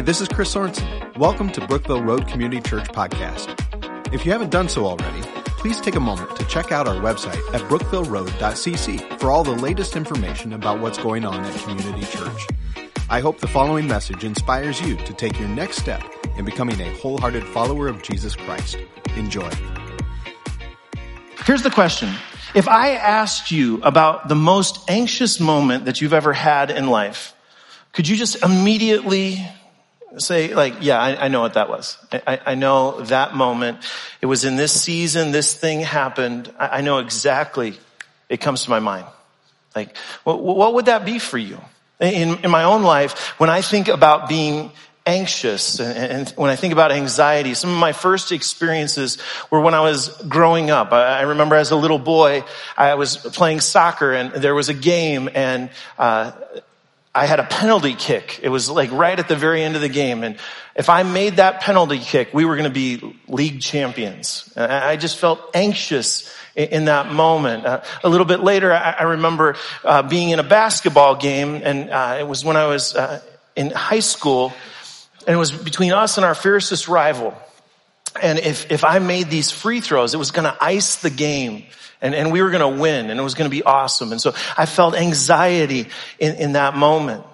Hi, this is Chris Sorensen. Welcome to Brookville Road Community Church Podcast. If you haven't done so already, please take a moment to check out our website at brookvilleroad.cc for all the latest information about what's going on at Community Church. I hope the following message inspires you to take your next step in becoming a wholehearted follower of Jesus Christ. Enjoy. Here's the question. If I asked you about the most anxious moment that you've ever had in life, could you just immediately say like, yeah, I, I know what that was. I, I, know that moment. It was in this season, this thing happened. I, I know exactly. It comes to my mind. Like, what, what would that be for you? In, in my own life, when I think about being anxious and, and, when I think about anxiety, some of my first experiences were when I was growing up. I, I remember as a little boy, I was playing soccer and there was a game and, uh, I had a penalty kick. It was like right at the very end of the game. And if I made that penalty kick, we were going to be league champions. I just felt anxious in that moment. Uh, a little bit later, I, I remember uh, being in a basketball game, and uh, it was when I was uh, in high school, and it was between us and our fiercest rival. And if, if I made these free throws, it was going to ice the game and, and we were going to win and it was going to be awesome. And so I felt anxiety in, in that moment.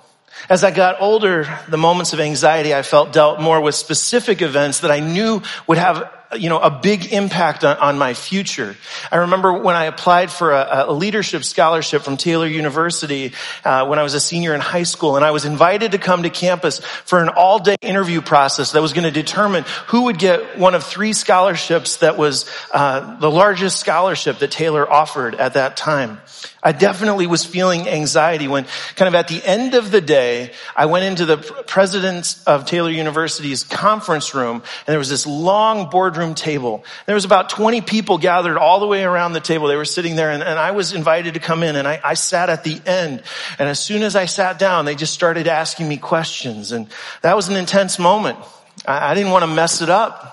As I got older, the moments of anxiety I felt dealt more with specific events that I knew would have you know, a big impact on, on my future. I remember when I applied for a, a leadership scholarship from Taylor University uh, when I was a senior in high school, and I was invited to come to campus for an all-day interview process that was going to determine who would get one of three scholarships that was uh, the largest scholarship that Taylor offered at that time. I definitely was feeling anxiety when kind of at the end of the day, I went into the president of Taylor University's conference room and there was this long boardroom table. There was about 20 people gathered all the way around the table. They were sitting there and, and I was invited to come in and I, I sat at the end. And as soon as I sat down, they just started asking me questions and that was an intense moment. I, I didn't want to mess it up.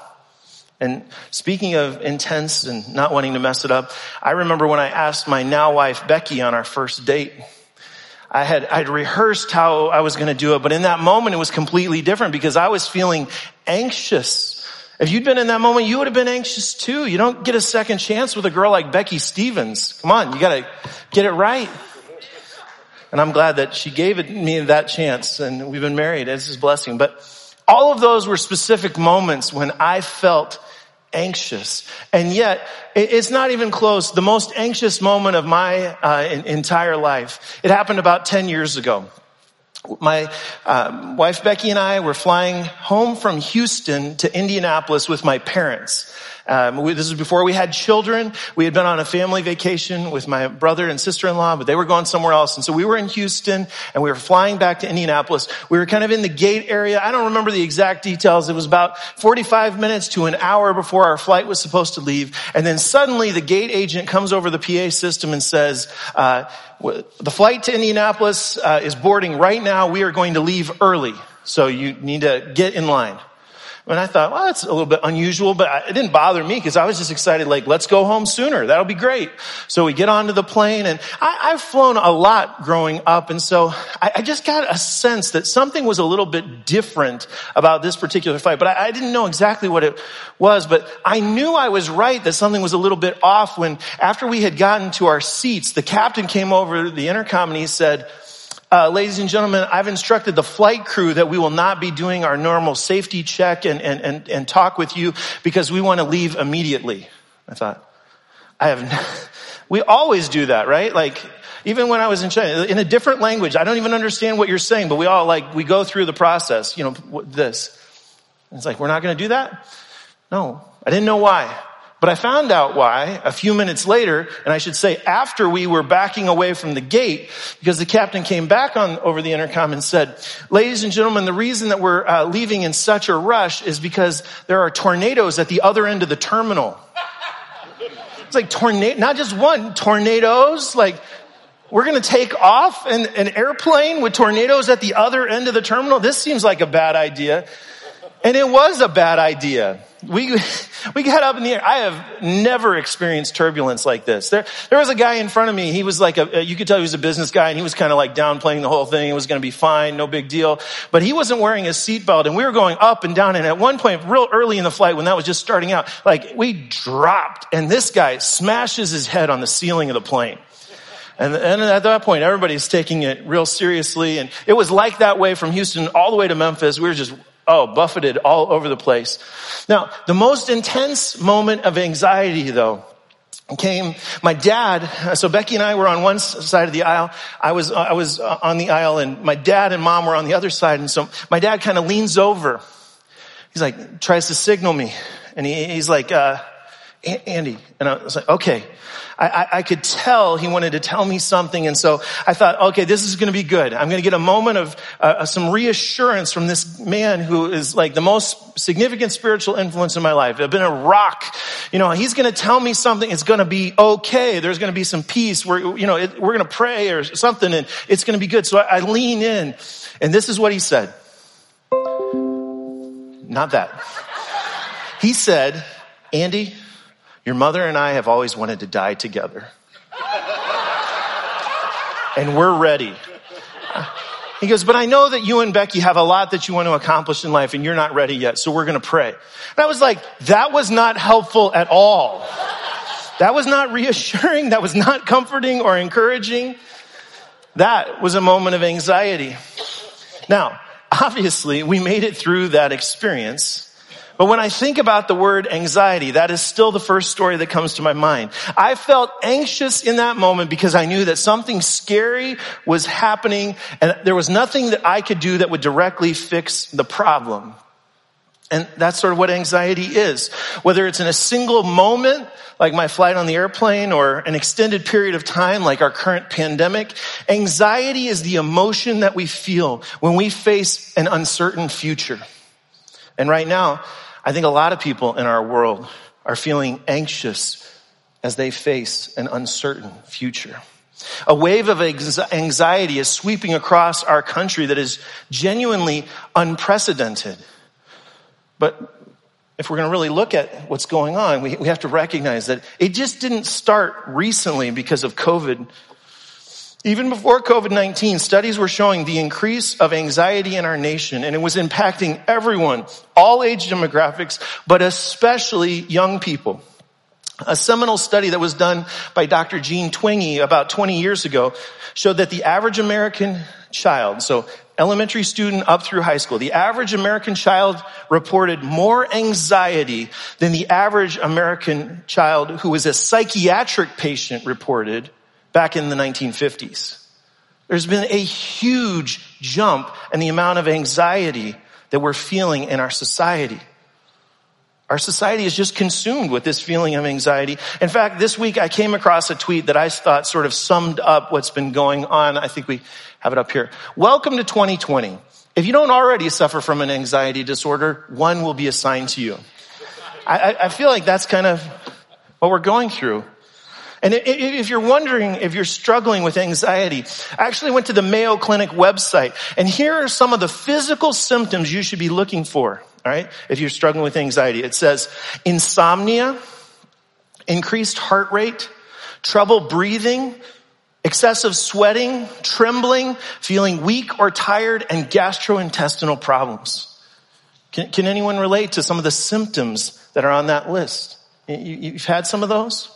And speaking of intense and not wanting to mess it up, I remember when I asked my now wife Becky on our first date. I had, I'd rehearsed how I was going to do it, but in that moment it was completely different because I was feeling anxious. If you'd been in that moment, you would have been anxious too. You don't get a second chance with a girl like Becky Stevens. Come on, you gotta get it right. And I'm glad that she gave me that chance and we've been married. It's his blessing. But all of those were specific moments when I felt anxious. And yet, it's not even close. The most anxious moment of my uh, entire life. It happened about 10 years ago. My uh, wife Becky and I were flying home from Houston to Indianapolis with my parents. Um, we, this is before we had children. We had been on a family vacation with my brother and sister-in-law, but they were going somewhere else. And so we were in Houston and we were flying back to Indianapolis. We were kind of in the gate area. I don't remember the exact details. It was about 45 minutes to an hour before our flight was supposed to leave. And then suddenly the gate agent comes over the PA system and says, uh, the flight to Indianapolis uh, is boarding right now. We are going to leave early. So you need to get in line. And I thought, well, that's a little bit unusual, but it didn't bother me because I was just excited, like, let's go home sooner. That'll be great. So we get onto the plane and I, have flown a lot growing up. And so I, I, just got a sense that something was a little bit different about this particular flight, but I, I didn't know exactly what it was, but I knew I was right that something was a little bit off when after we had gotten to our seats, the captain came over the intercom and he said, uh, ladies and gentlemen, I've instructed the flight crew that we will not be doing our normal safety check and, and, and, and talk with you because we want to leave immediately. I thought, I have, we always do that, right? Like, even when I was in China, in a different language, I don't even understand what you're saying, but we all like, we go through the process, you know, this. It's like, we're not going to do that? No. I didn't know why. But I found out why a few minutes later, and I should say after we were backing away from the gate, because the captain came back on over the intercom and said, ladies and gentlemen, the reason that we're uh, leaving in such a rush is because there are tornadoes at the other end of the terminal. It's like tornado, not just one, tornadoes, like we're going to take off an airplane with tornadoes at the other end of the terminal. This seems like a bad idea. And it was a bad idea. We, we got up in the air. I have never experienced turbulence like this. There, there was a guy in front of me. He was like a, you could tell he was a business guy and he was kind of like downplaying the whole thing. It was going to be fine. No big deal. But he wasn't wearing his seatbelt and we were going up and down. And at one point, real early in the flight, when that was just starting out, like we dropped and this guy smashes his head on the ceiling of the plane. And, and, at that point, everybody's taking it real seriously. And it was like that way from Houston all the way to Memphis. We were just Oh, buffeted all over the place. Now, the most intense moment of anxiety though, came my dad so becky and i were on one side of the aisle. I was i was on the aisle and my dad and mom were on the other side. And so my dad kind of leans over. He's like tries to signal me. And he, he's like uh, andy. And i was like okay I, I, could tell he wanted to tell me something. And so I thought, okay, this is going to be good. I'm going to get a moment of uh, uh, some reassurance from this man who is like the most significant spiritual influence in my life. I've been a rock. You know, he's going to tell me something. It's going to be okay. There's going to be some peace. We're, you know, it, we're going to pray or something and it's going to be good. So I, I lean in and this is what he said. Not that. He said, Andy, your mother and I have always wanted to die together. and we're ready. He goes, but I know that you and Becky have a lot that you want to accomplish in life and you're not ready yet, so we're going to pray. And I was like, that was not helpful at all. That was not reassuring. That was not comforting or encouraging. That was a moment of anxiety. Now, obviously, we made it through that experience but when I think about the word anxiety, that is still the first story that comes to my mind. I felt anxious in that moment because I knew that something scary was happening and there was nothing that I could do that would directly fix the problem. And that's sort of what anxiety is. Whether it's in a single moment, like my flight on the airplane, or an extended period of time, like our current pandemic, anxiety is the emotion that we feel when we face an uncertain future. And right now, I think a lot of people in our world are feeling anxious as they face an uncertain future. A wave of anxiety is sweeping across our country that is genuinely unprecedented. But if we're going to really look at what's going on, we, we have to recognize that it just didn't start recently because of COVID even before COVID-19, studies were showing the increase of anxiety in our nation and it was impacting everyone, all age demographics, but especially young people. A seminal study that was done by Dr. Jean Twenge about 20 years ago showed that the average American child, so elementary student up through high school, the average American child reported more anxiety than the average American child who was a psychiatric patient reported back in the 1950s. There's been a huge jump in the amount of anxiety that we're feeling in our society. Our society is just consumed with this feeling of anxiety. In fact, this week I came across a tweet that I thought sort of summed up what's been going on. I think we have it up here. Welcome to 2020. If you don't already suffer from an anxiety disorder, one will be assigned to you. I, I feel like that's kind of what we're going through. And if you're wondering if you're struggling with anxiety, I actually went to the Mayo Clinic website and here are some of the physical symptoms you should be looking for. All right. If you're struggling with anxiety, it says insomnia, increased heart rate, trouble breathing, excessive sweating, trembling, feeling weak or tired, and gastrointestinal problems. Can, can anyone relate to some of the symptoms that are on that list? You, have had some of those?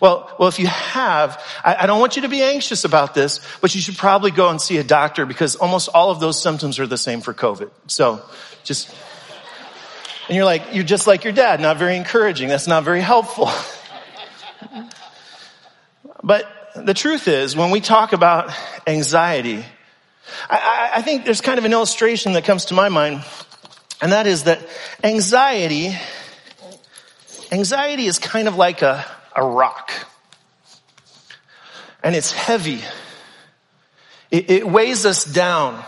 Well, well, if you have, I, I, don't want you to be anxious about this, but you should probably go and see a doctor because almost all of those symptoms are the same for COVID. So just, and you're like, you're just like your dad, not very encouraging. That's not very helpful. but the truth is, when we talk about anxiety, I, I think there's kind of an illustration that comes to my mind, and that is that anxiety, anxiety is kind of like a, a rock. And it's heavy. It, it weighs us down.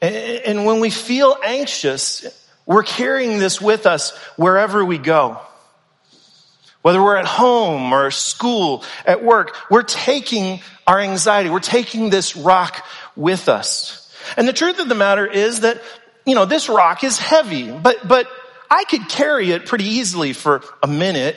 And, and when we feel anxious, we're carrying this with us wherever we go. Whether we're at home or school, at work, we're taking our anxiety, we're taking this rock with us. And the truth of the matter is that you know, this rock is heavy, but, but I could carry it pretty easily for a minute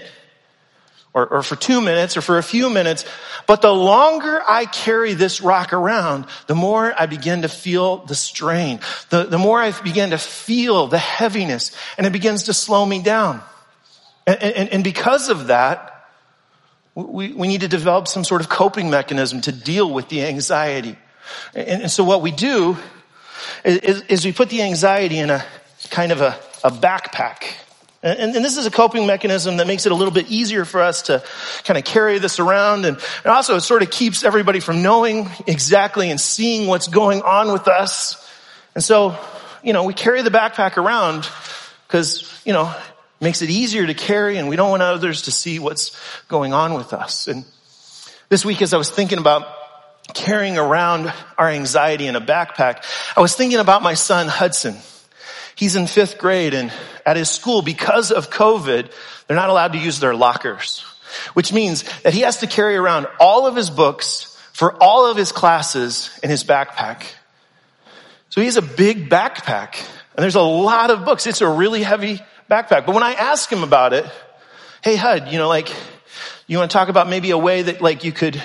or, or for two minutes or for a few minutes. But the longer I carry this rock around, the more I begin to feel the strain, the, the more I begin to feel the heaviness and it begins to slow me down. And, and, and because of that, we, we need to develop some sort of coping mechanism to deal with the anxiety. And, and so what we do is, is, we put the anxiety in a kind of a, a backpack. And, and, this is a coping mechanism that makes it a little bit easier for us to kind of carry this around. And, and also it sort of keeps everybody from knowing exactly and seeing what's going on with us. And so, you know, we carry the backpack around because, you know, it makes it easier to carry and we don't want others to see what's going on with us. And this week as I was thinking about carrying around our anxiety in a backpack, I was thinking about my son Hudson. He's in fifth grade and at his school, because of COVID, they're not allowed to use their lockers, which means that he has to carry around all of his books for all of his classes in his backpack. So he has a big backpack and there's a lot of books. It's a really heavy backpack. But when I ask him about it, hey Hud, you know, like, you want to talk about maybe a way that like you could,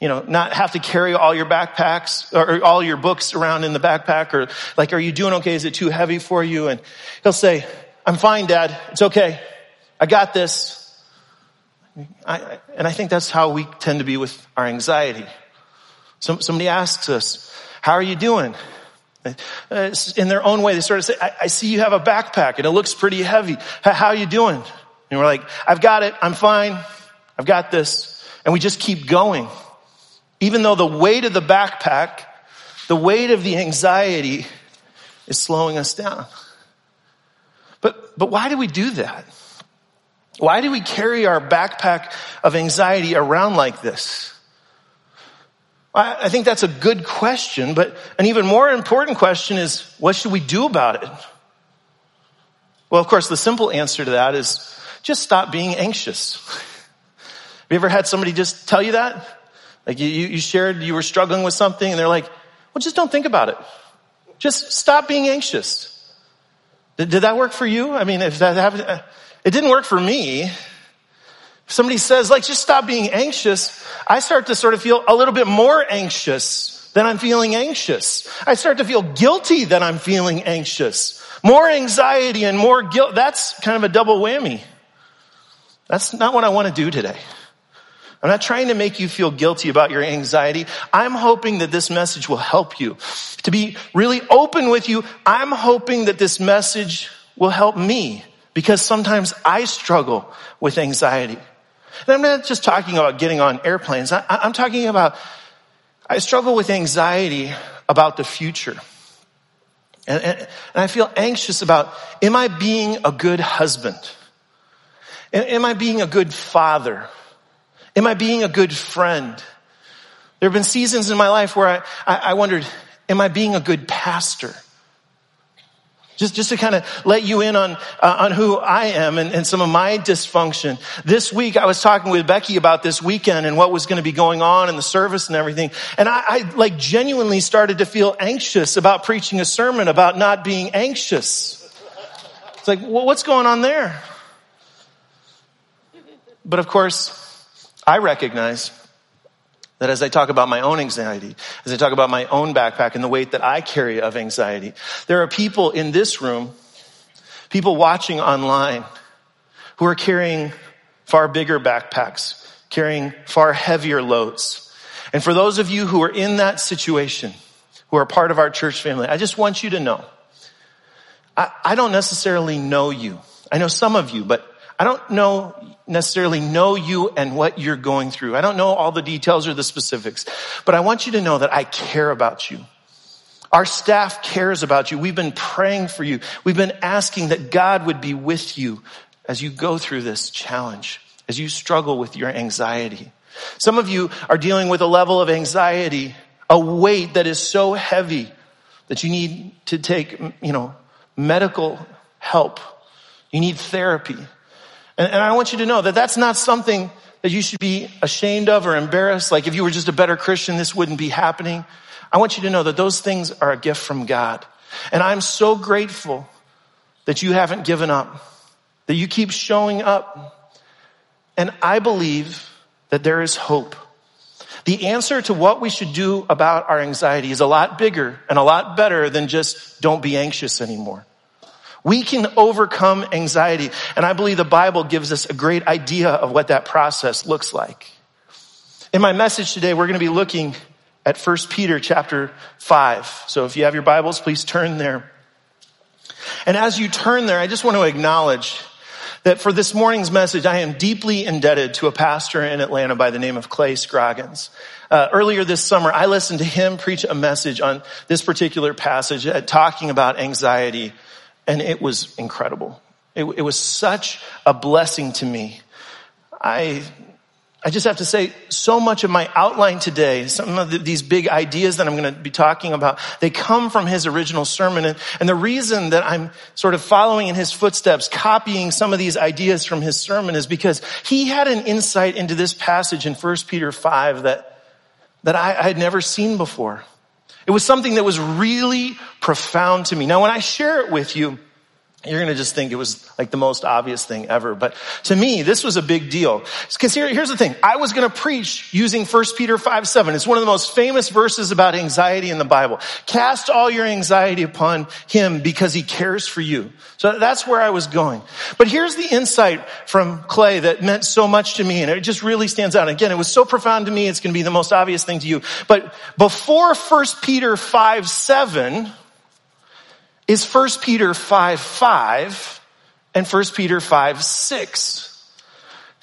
you know, not have to carry all your backpacks or all your books around in the backpack or like, are you doing okay? Is it too heavy for you? And he'll say, I'm fine, dad. It's okay. I got this. I, and I think that's how we tend to be with our anxiety. Some, somebody asks us, how are you doing? Uh, in their own way, they sort of say, I, I, see you have a backpack and it looks pretty heavy. How are you doing? And we're like, I've got it. I'm fine. I've got this. And we just keep going. Even though the weight of the backpack, the weight of the anxiety is slowing us down. But, but why do we do that? Why do we carry our backpack of anxiety around like this? I, I think that's a good question, but an even more important question is, what should we do about it? Well, of course, the simple answer to that is just stop being anxious. Have you ever had somebody just tell you that? Like you, you shared you were struggling with something and they're like, well, just don't think about it. Just stop being anxious. Did, did that work for you? I mean, if that happened, uh, it didn't work for me If somebody says, like, just stop being anxious, I start to sort of feel a little bit more anxious than I'm feeling anxious. I start to feel guilty that I'm feeling anxious. More anxiety and more guilt. That's kind of a double whammy. That's not what I want to do today. I'm not trying to make you feel guilty about your anxiety. I'm hoping that this message will help you. To be really open with you, I'm hoping that this message will help me because sometimes I struggle with anxiety. And I'm not just talking about getting on airplanes. I, am talking about, I struggle with anxiety about the future. And, and, and, I feel anxious about, am I being a good husband? Am I being a good father? Am I being a good friend? There have been seasons in my life where I, I, I wondered, am I being a good pastor? Just, just to kind of let you in on, uh, on who I am and, and some of my dysfunction. This week I was talking with Becky about this weekend and what was going to be going on in the service and everything. And I, I like genuinely started to feel anxious about preaching a sermon about not being anxious. It's like, well, what's going on there? But of course, I recognize that as I talk about my own anxiety, as I talk about my own backpack and the weight that I carry of anxiety, there are people in this room, people watching online who are carrying far bigger backpacks, carrying far heavier loads. And for those of you who are in that situation, who are part of our church family, I just want you to know, I, I don't necessarily know you. I know some of you, but I don't know necessarily know you and what you're going through. I don't know all the details or the specifics, but I want you to know that I care about you. Our staff cares about you. We've been praying for you. We've been asking that God would be with you as you go through this challenge, as you struggle with your anxiety. Some of you are dealing with a level of anxiety, a weight that is so heavy that you need to take, you know, medical help. You need therapy. And, and I want you to know that that's not something that you should be ashamed of or embarrassed. Like if you were just a better Christian, this wouldn't be happening. I want you to know that those things are a gift from God. And I'm so grateful that you haven't given up, that you keep showing up. And I believe that there is hope. The answer to what we should do about our anxiety is a lot bigger and a lot better than just don't be anxious anymore. We can overcome anxiety. And I believe the Bible gives us a great idea of what that process looks like. In my message today, we're going to be looking at 1 Peter chapter 5. So if you have your Bibles, please turn there. And as you turn there, I just want to acknowledge that for this morning's message, I am deeply indebted to a pastor in Atlanta by the name of Clay Scroggins. Uh, earlier this summer, I listened to him preach a message on this particular passage, uh, talking about anxiety, and it was incredible. It, it was such a blessing to me. I I just have to say, so much of my outline today, some of the, these big ideas that I'm going to be talking about, they come from his original sermon. And, and, the reason that I'm sort of following in his footsteps, copying some of these ideas from his sermon is because he had an insight into this passage in 1 Peter 5 that, that I, I had never seen before. It was something that was really profound to me. Now, when I share it with you, you're going to just think it was like the most obvious thing ever. But to me, this was a big deal. Because here, here's the thing. I was going to preach using 1 Peter 5, 7. It's one of the most famous verses about anxiety in the Bible. Cast all your anxiety upon him because he cares for you. So that's where I was going. But here's the insight from Clay that meant so much to me. And it just really stands out. Again, it was so profound to me. It's going to be the most obvious thing to you. But before 1 Peter 5, 7, is 1 Peter 5 5 and 1 Peter 5 6.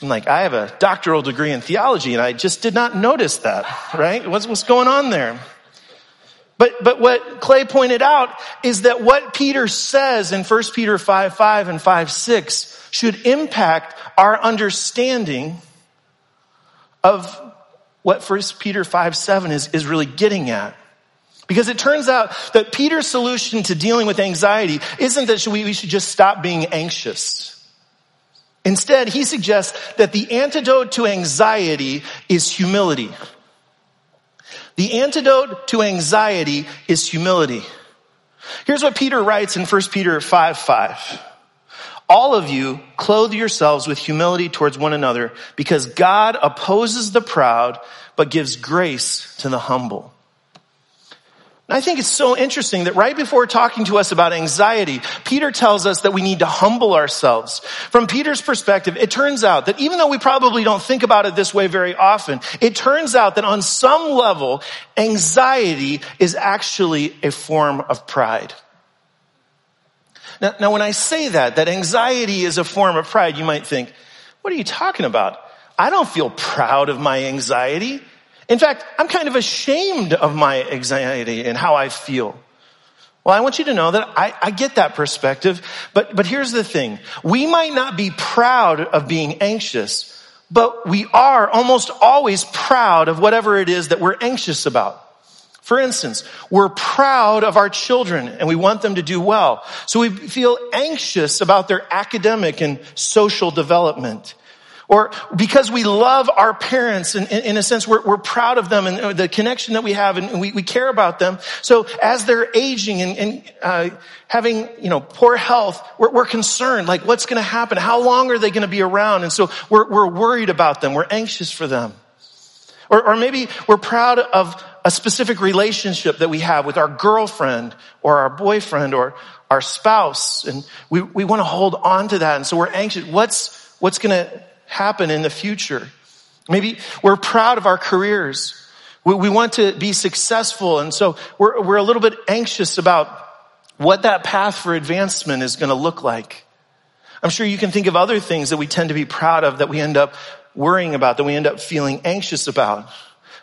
I'm like, I have a doctoral degree in theology and I just did not notice that, right? What's, what's going on there? But, but what Clay pointed out is that what Peter says in 1 Peter 5 5 and 5 6 should impact our understanding of what 1 Peter 5 7 is, is really getting at. Because it turns out that Peter's solution to dealing with anxiety isn't that we should just stop being anxious. Instead, he suggests that the antidote to anxiety is humility. The antidote to anxiety is humility. Here's what Peter writes in 1 Peter 5 5. All of you clothe yourselves with humility towards one another because God opposes the proud but gives grace to the humble. And I think it's so interesting that right before talking to us about anxiety, Peter tells us that we need to humble ourselves. From Peter's perspective, it turns out that even though we probably don't think about it this way very often, it turns out that on some level, anxiety is actually a form of pride. Now, now when I say that, that anxiety is a form of pride, you might think, what are you talking about? I don't feel proud of my anxiety. In fact, I'm kind of ashamed of my anxiety and how I feel. Well, I want you to know that I, I, get that perspective, but, but here's the thing. We might not be proud of being anxious, but we are almost always proud of whatever it is that we're anxious about. For instance, we're proud of our children and we want them to do well. So we feel anxious about their academic and social development. Or because we love our parents and in, a sense we're, we're, proud of them and uh, the connection that we have and we, we care about them. So as they're aging and, and uh, having, you know, poor health, we're, we're concerned, like what's going to happen? How long are they going to be around? And so we're, we're worried about them. We're anxious for them. Or, or maybe we're proud of a specific relationship that we have with our girlfriend or our boyfriend or our spouse. And we, we want to hold on to that. And so we're anxious. What's, what's going to happen in the future. Maybe we're proud of our careers. We, we want to be successful. And so we're, we're a little bit anxious about what that path for advancement is going to look like. I'm sure you can think of other things that we tend to be proud of that we end up worrying about, that we end up feeling anxious about.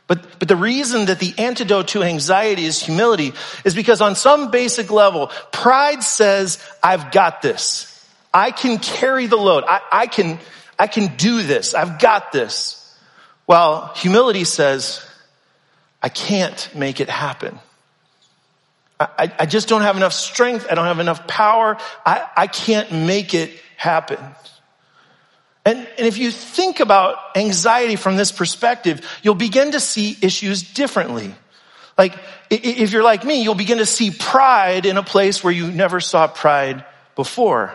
But, but the reason that the antidote to anxiety is humility is because on some basic level, pride says, I've got this. I can carry the load. I, I can, I can do this. I've got this. While humility says, I can't make it happen. I, I, just don't have enough strength. I don't have enough power. I, I can't make it happen. And, and if you think about anxiety from this perspective, you'll begin to see issues differently. Like, if you're like me, you'll begin to see pride in a place where you never saw pride before.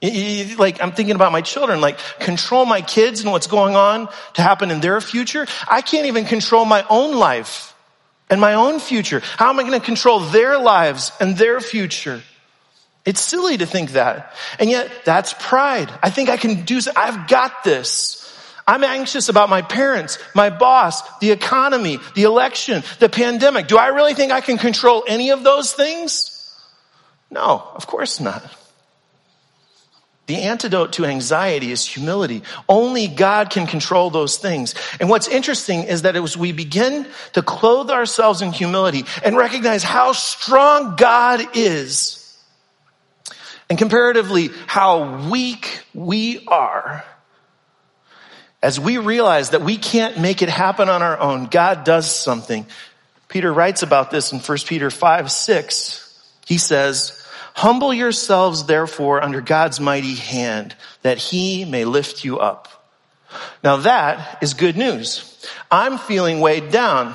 Like, I'm thinking about my children, like, control my kids and what's going on to happen in their future. I can't even control my own life and my own future. How am I going to control their lives and their future? It's silly to think that. And yet, that's pride. I think I can do, I've got this. I'm anxious about my parents, my boss, the economy, the election, the pandemic. Do I really think I can control any of those things? No, of course not. The antidote to anxiety is humility. Only God can control those things. And what's interesting is that as we begin to clothe ourselves in humility and recognize how strong God is, and comparatively how weak we are, as we realize that we can't make it happen on our own, God does something. Peter writes about this in 1 Peter 5, 6. He says, Humble yourselves therefore under God's mighty hand that he may lift you up. Now that is good news. I'm feeling weighed down,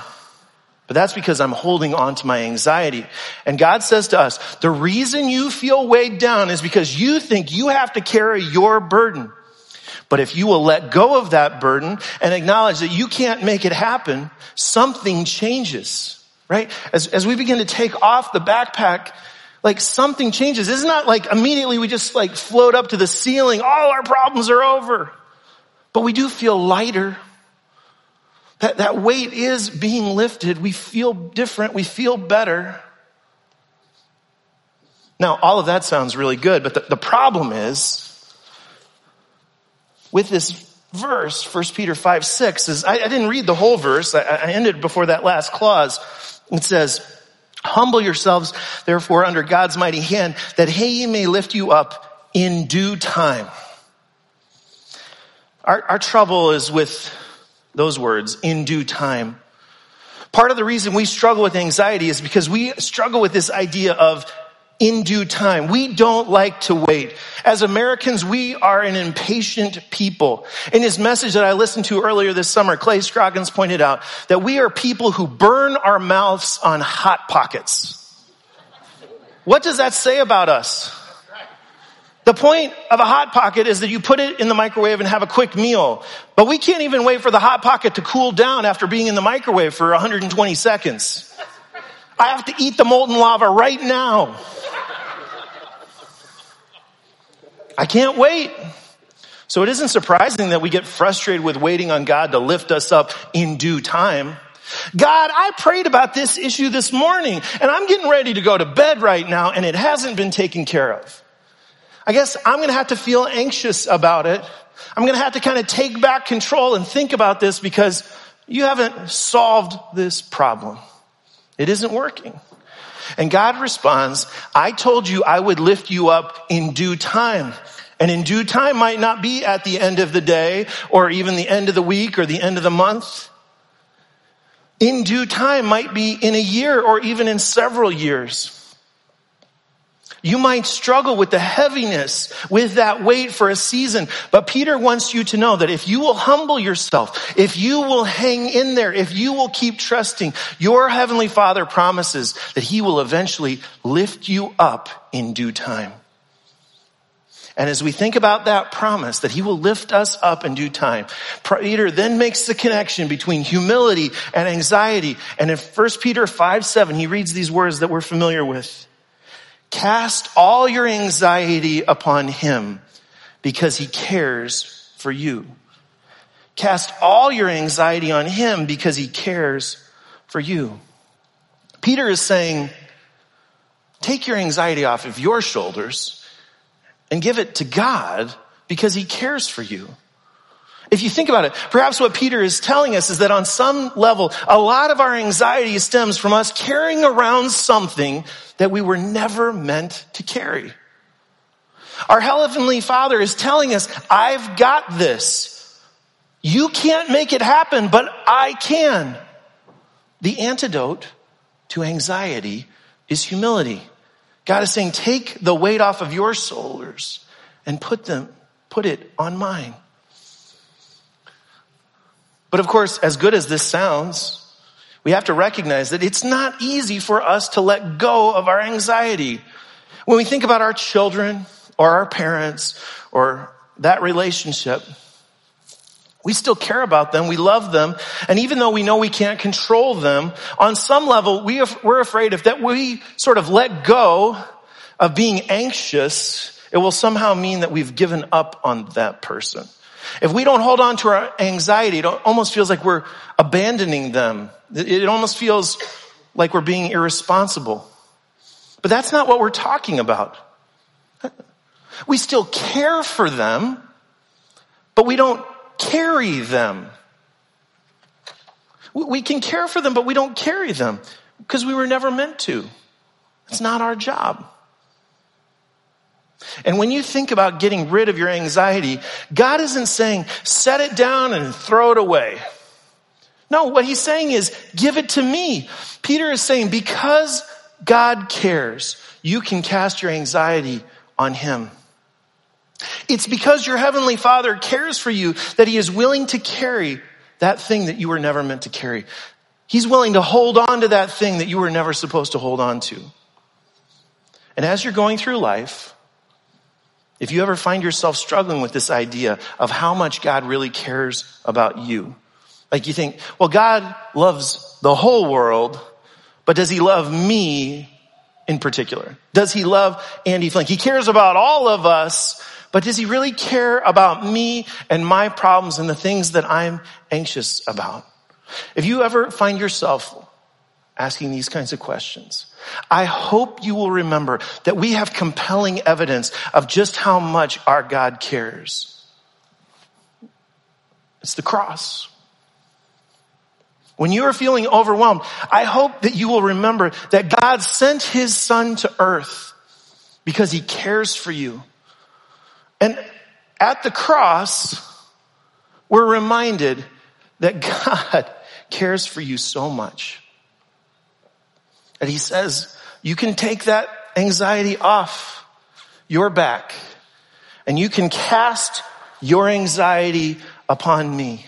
but that's because I'm holding on to my anxiety. And God says to us, the reason you feel weighed down is because you think you have to carry your burden. But if you will let go of that burden and acknowledge that you can't make it happen, something changes, right? As, as we begin to take off the backpack, like something changes. It's not like immediately we just like float up to the ceiling. All our problems are over. But we do feel lighter. That, that weight is being lifted. We feel different. We feel better. Now, all of that sounds really good, but the, the problem is with this verse, 1 Peter 5, 6 is, I, I didn't read the whole verse. I, I ended before that last clause. It says, humble yourselves therefore under God's mighty hand that he may lift you up in due time. Our, our trouble is with those words, in due time. Part of the reason we struggle with anxiety is because we struggle with this idea of in due time. We don't like to wait. As Americans, we are an impatient people. In his message that I listened to earlier this summer, Clay Scroggins pointed out that we are people who burn our mouths on hot pockets. What does that say about us? The point of a hot pocket is that you put it in the microwave and have a quick meal. But we can't even wait for the hot pocket to cool down after being in the microwave for 120 seconds. I have to eat the molten lava right now. I can't wait. So it isn't surprising that we get frustrated with waiting on God to lift us up in due time. God, I prayed about this issue this morning and I'm getting ready to go to bed right now and it hasn't been taken care of. I guess I'm going to have to feel anxious about it. I'm going to have to kind of take back control and think about this because you haven't solved this problem. It isn't working. And God responds, I told you I would lift you up in due time. And in due time might not be at the end of the day or even the end of the week or the end of the month. In due time might be in a year or even in several years. You might struggle with the heaviness, with that weight for a season. But Peter wants you to know that if you will humble yourself, if you will hang in there, if you will keep trusting, your heavenly father promises that he will eventually lift you up in due time. And as we think about that promise that he will lift us up in due time, Peter then makes the connection between humility and anxiety. And in 1 Peter 5, 7, he reads these words that we're familiar with. Cast all your anxiety upon him because he cares for you. Cast all your anxiety on him because he cares for you. Peter is saying, take your anxiety off of your shoulders and give it to God because he cares for you. If you think about it, perhaps what Peter is telling us is that on some level, a lot of our anxiety stems from us carrying around something that we were never meant to carry. Our Heavenly Father is telling us, I've got this. You can't make it happen, but I can. The antidote to anxiety is humility. God is saying, take the weight off of your shoulders and put them, put it on mine. But of course, as good as this sounds, we have to recognize that it's not easy for us to let go of our anxiety. When we think about our children or our parents or that relationship, we still care about them. We love them. And even though we know we can't control them, on some level, we, we're afraid if that we sort of let go of being anxious, it will somehow mean that we've given up on that person. If we don't hold on to our anxiety, it almost feels like we're abandoning them. It almost feels like we're being irresponsible. But that's not what we're talking about. We still care for them, but we don't carry them. We can care for them, but we don't carry them because we were never meant to. It's not our job. And when you think about getting rid of your anxiety, God isn't saying set it down and throw it away. No, what he's saying is give it to me. Peter is saying because God cares, you can cast your anxiety on him. It's because your heavenly father cares for you that he is willing to carry that thing that you were never meant to carry. He's willing to hold on to that thing that you were never supposed to hold on to. And as you're going through life, if you ever find yourself struggling with this idea of how much God really cares about you, like you think, well, God loves the whole world, but does he love me in particular? Does he love Andy Flink? He cares about all of us, but does he really care about me and my problems and the things that I'm anxious about? If you ever find yourself asking these kinds of questions. I hope you will remember that we have compelling evidence of just how much our God cares. It's the cross. When you are feeling overwhelmed, I hope that you will remember that God sent his son to earth because he cares for you. And at the cross, we're reminded that God cares for you so much. And he says, you can take that anxiety off your back and you can cast your anxiety upon me.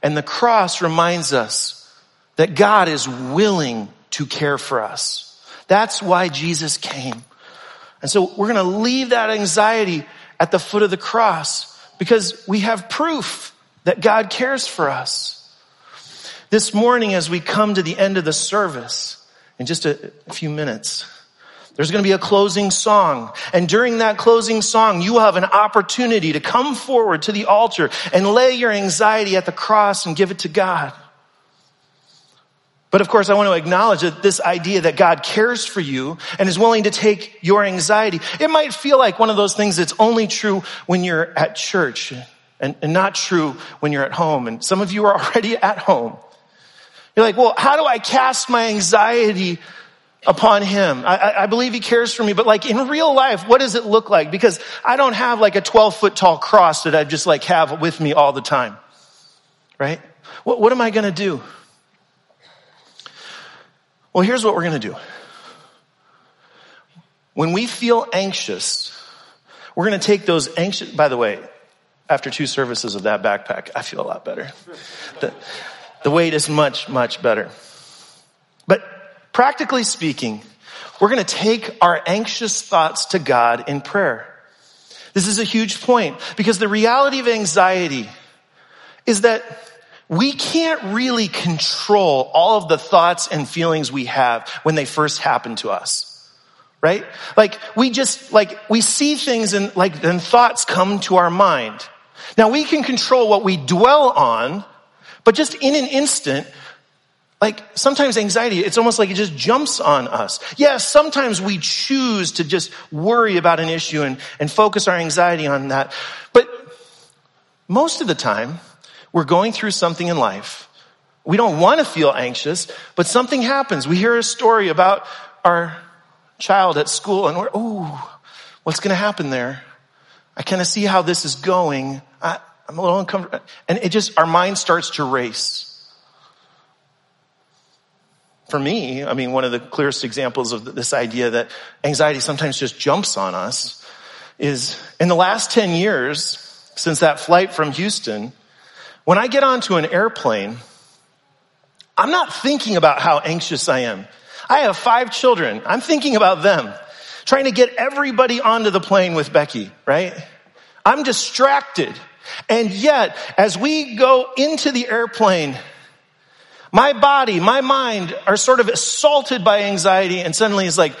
And the cross reminds us that God is willing to care for us. That's why Jesus came. And so we're going to leave that anxiety at the foot of the cross because we have proof that God cares for us. This morning, as we come to the end of the service, in just a, few minutes. There's going to be a closing song. And during that closing song, you will have an opportunity to come forward to the altar and lay your anxiety at the cross and give it to God. But of course, I want to acknowledge that this idea that God cares for you and is willing to take your anxiety, it might feel like one of those things that's only true when you're at church and, and not true when you're at home. And some of you are already at home. You're like, well, how do I cast my anxiety upon him? I, I, believe he cares for me, but like in real life, what does it look like? Because I don't have like a 12 foot tall cross that I just like have with me all the time. Right? What, what am I going to do? Well, here's what we're going to do. When we feel anxious, we're going to take those anxious, by the way, after two services of that backpack, I feel a lot better. The, the weight is much, much better. But practically speaking, we're going to take our anxious thoughts to God in prayer. This is a huge point because the reality of anxiety is that we can't really control all of the thoughts and feelings we have when they first happen to us. Right? Like we just, like we see things and like then thoughts come to our mind. Now we can control what we dwell on but just in an instant, like sometimes anxiety, it's almost like it just jumps on us. Yes, sometimes we choose to just worry about an issue and, and focus our anxiety on that. But most of the time, we're going through something in life. We don't want to feel anxious, but something happens. We hear a story about our child at school and we're, ooh, what's going to happen there? I kind of see how this is going. I, I'm a little uncomfortable. And it just, our mind starts to race. For me, I mean, one of the clearest examples of this idea that anxiety sometimes just jumps on us is in the last 10 years, since that flight from Houston, when I get onto an airplane, I'm not thinking about how anxious I am. I have five children. I'm thinking about them, trying to get everybody onto the plane with Becky, right? I'm distracted. And yet, as we go into the airplane, my body, my mind are sort of assaulted by anxiety and suddenly it's like,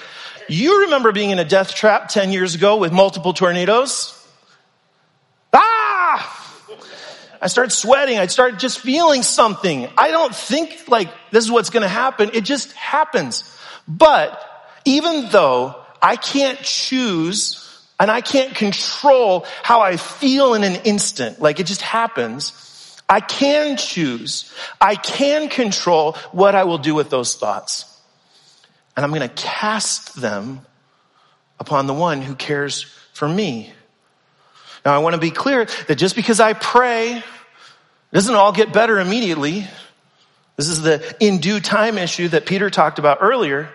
you remember being in a death trap 10 years ago with multiple tornadoes? Ah! I start sweating. I start just feeling something. I don't think like this is what's going to happen. It just happens. But even though I can't choose and I can't control how I feel in an instant, like it just happens, I can choose. I can control what I will do with those thoughts. And I'm going to cast them upon the one who cares for me. Now I want to be clear that just because I pray, doesn't all get better immediately. This is the in due time issue that Peter talked about earlier.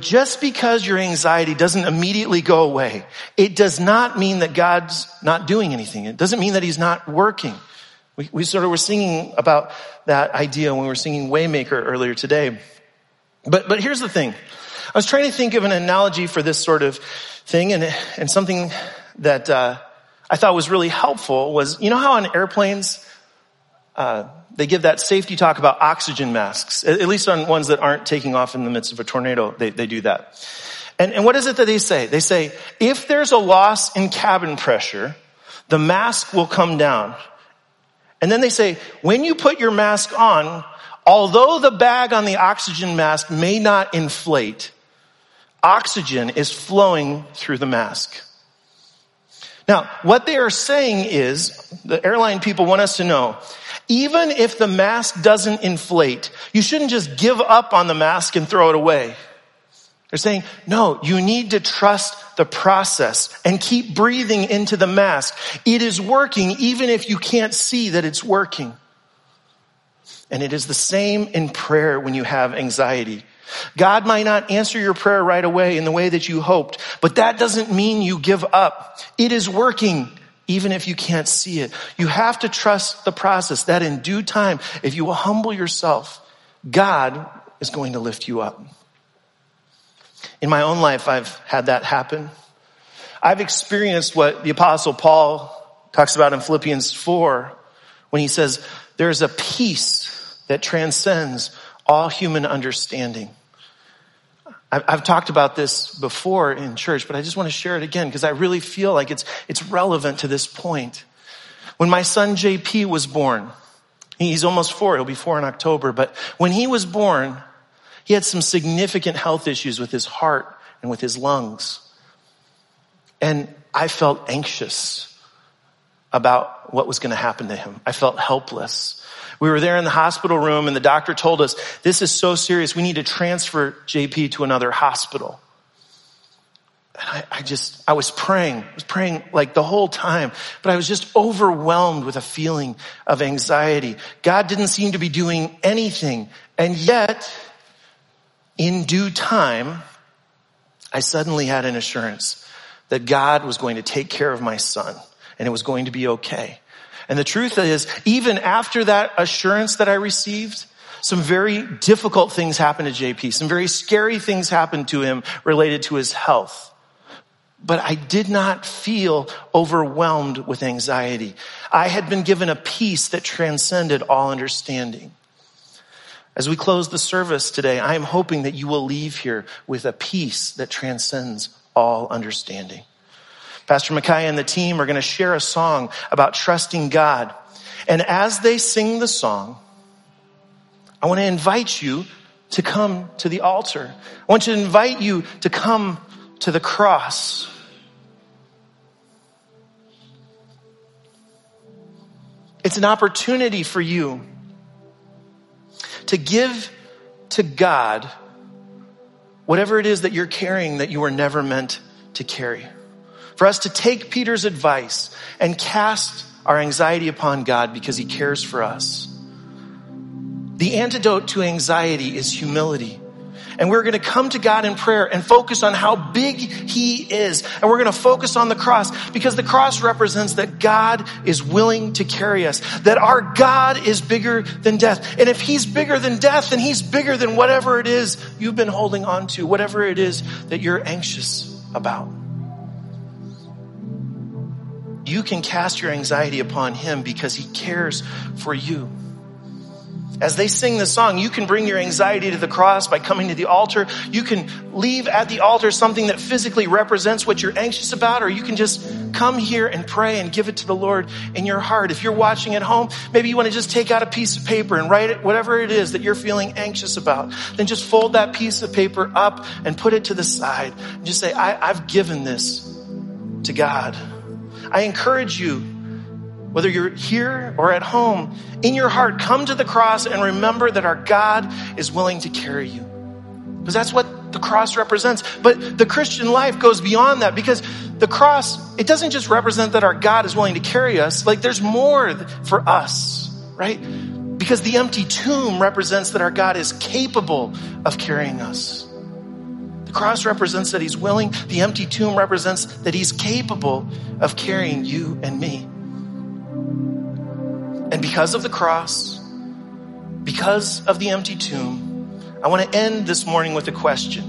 Just because your anxiety doesn't immediately go away, it does not mean that God's not doing anything. It doesn't mean that He's not working. We, we sort of were singing about that idea when we were singing Waymaker earlier today. But, but here's the thing. I was trying to think of an analogy for this sort of thing and, and something that, uh, I thought was really helpful was, you know how on airplanes, uh, they give that safety talk about oxygen masks, at least on ones that aren't taking off in the midst of a tornado, they, they do that. And, and what is it that they say? They say, if there's a loss in cabin pressure, the mask will come down. And then they say, when you put your mask on, although the bag on the oxygen mask may not inflate, oxygen is flowing through the mask. Now, what they are saying is, the airline people want us to know, even if the mask doesn't inflate, you shouldn't just give up on the mask and throw it away. They're saying, no, you need to trust the process and keep breathing into the mask. It is working even if you can't see that it's working. And it is the same in prayer when you have anxiety. God might not answer your prayer right away in the way that you hoped, but that doesn't mean you give up. It is working even if you can't see it. You have to trust the process that in due time, if you will humble yourself, God is going to lift you up. In my own life, I've had that happen. I've experienced what the apostle Paul talks about in Philippians 4 when he says, there's a peace that transcends all human understanding. I've, talked about this before in church, but I just want to share it again because I really feel like it's, it's relevant to this point. When my son JP was born, he's almost four, he'll be four in October, but when he was born, he had some significant health issues with his heart and with his lungs. And I felt anxious about what was going to happen to him. I felt helpless. We were there in the hospital room and the doctor told us, this is so serious. We need to transfer JP to another hospital. And I, I, just, I was praying, I was praying like the whole time, but I was just overwhelmed with a feeling of anxiety. God didn't seem to be doing anything. And yet, in due time, I suddenly had an assurance that God was going to take care of my son and it was going to be okay. And the truth is, even after that assurance that I received, some very difficult things happened to JP. Some very scary things happened to him related to his health. But I did not feel overwhelmed with anxiety. I had been given a peace that transcended all understanding. As we close the service today, I am hoping that you will leave here with a peace that transcends all understanding. Pastor Micaiah and the team are going to share a song about trusting God. And as they sing the song, I want to invite you to come to the altar. I want to invite you to come to the cross. It's an opportunity for you to give to God whatever it is that you're carrying that you were never meant to carry for us to take Peter's advice and cast our anxiety upon God because he cares for us. The antidote to anxiety is humility. And we're going to come to God in prayer and focus on how big He is. And we're going to focus on the cross because the cross represents that God is willing to carry us, that our God is bigger than death. And if He's bigger than death, then He's bigger than whatever it is you've been holding on to, whatever it is that you're anxious about. You can cast your anxiety upon Him because He cares for you. As they sing the song, you can bring your anxiety to the cross by coming to the altar. You can leave at the altar something that physically represents what you're anxious about, or you can just come here and pray and give it to the Lord in your heart. If you're watching at home, maybe you want to just take out a piece of paper and write it, whatever it is that you're feeling anxious about. Then just fold that piece of paper up and put it to the side. And just say, I, I've given this to God. I encourage you whether you're here or at home, in your heart, come to the cross and remember that our God is willing to carry you. Because that's what the cross represents. But the Christian life goes beyond that because the cross, it doesn't just represent that our God is willing to carry us. Like there's more for us, right? Because the empty tomb represents that our God is capable of carrying us. Cross represents that he's willing. The empty tomb represents that he's capable of carrying you and me. And because of the cross, because of the empty tomb, I want to end this morning with a question.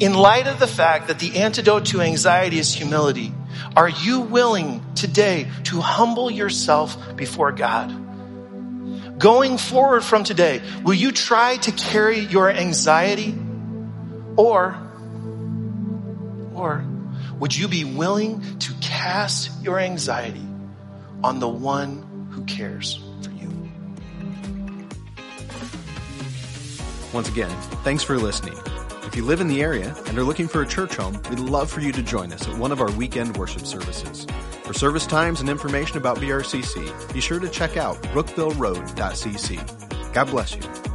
In light of the fact that the antidote to anxiety is humility, are you willing today to humble yourself before God? Going forward from today, will you try to carry your anxiety or, or would you be willing to cast your anxiety on the one who cares for you. Once again, thanks for listening. If you live in the area and are looking for a church home, we'd love for you to join us at one of our weekend worship services. For service times and information about BRCC, be sure to check out brookvilleroad.cc. God bless you.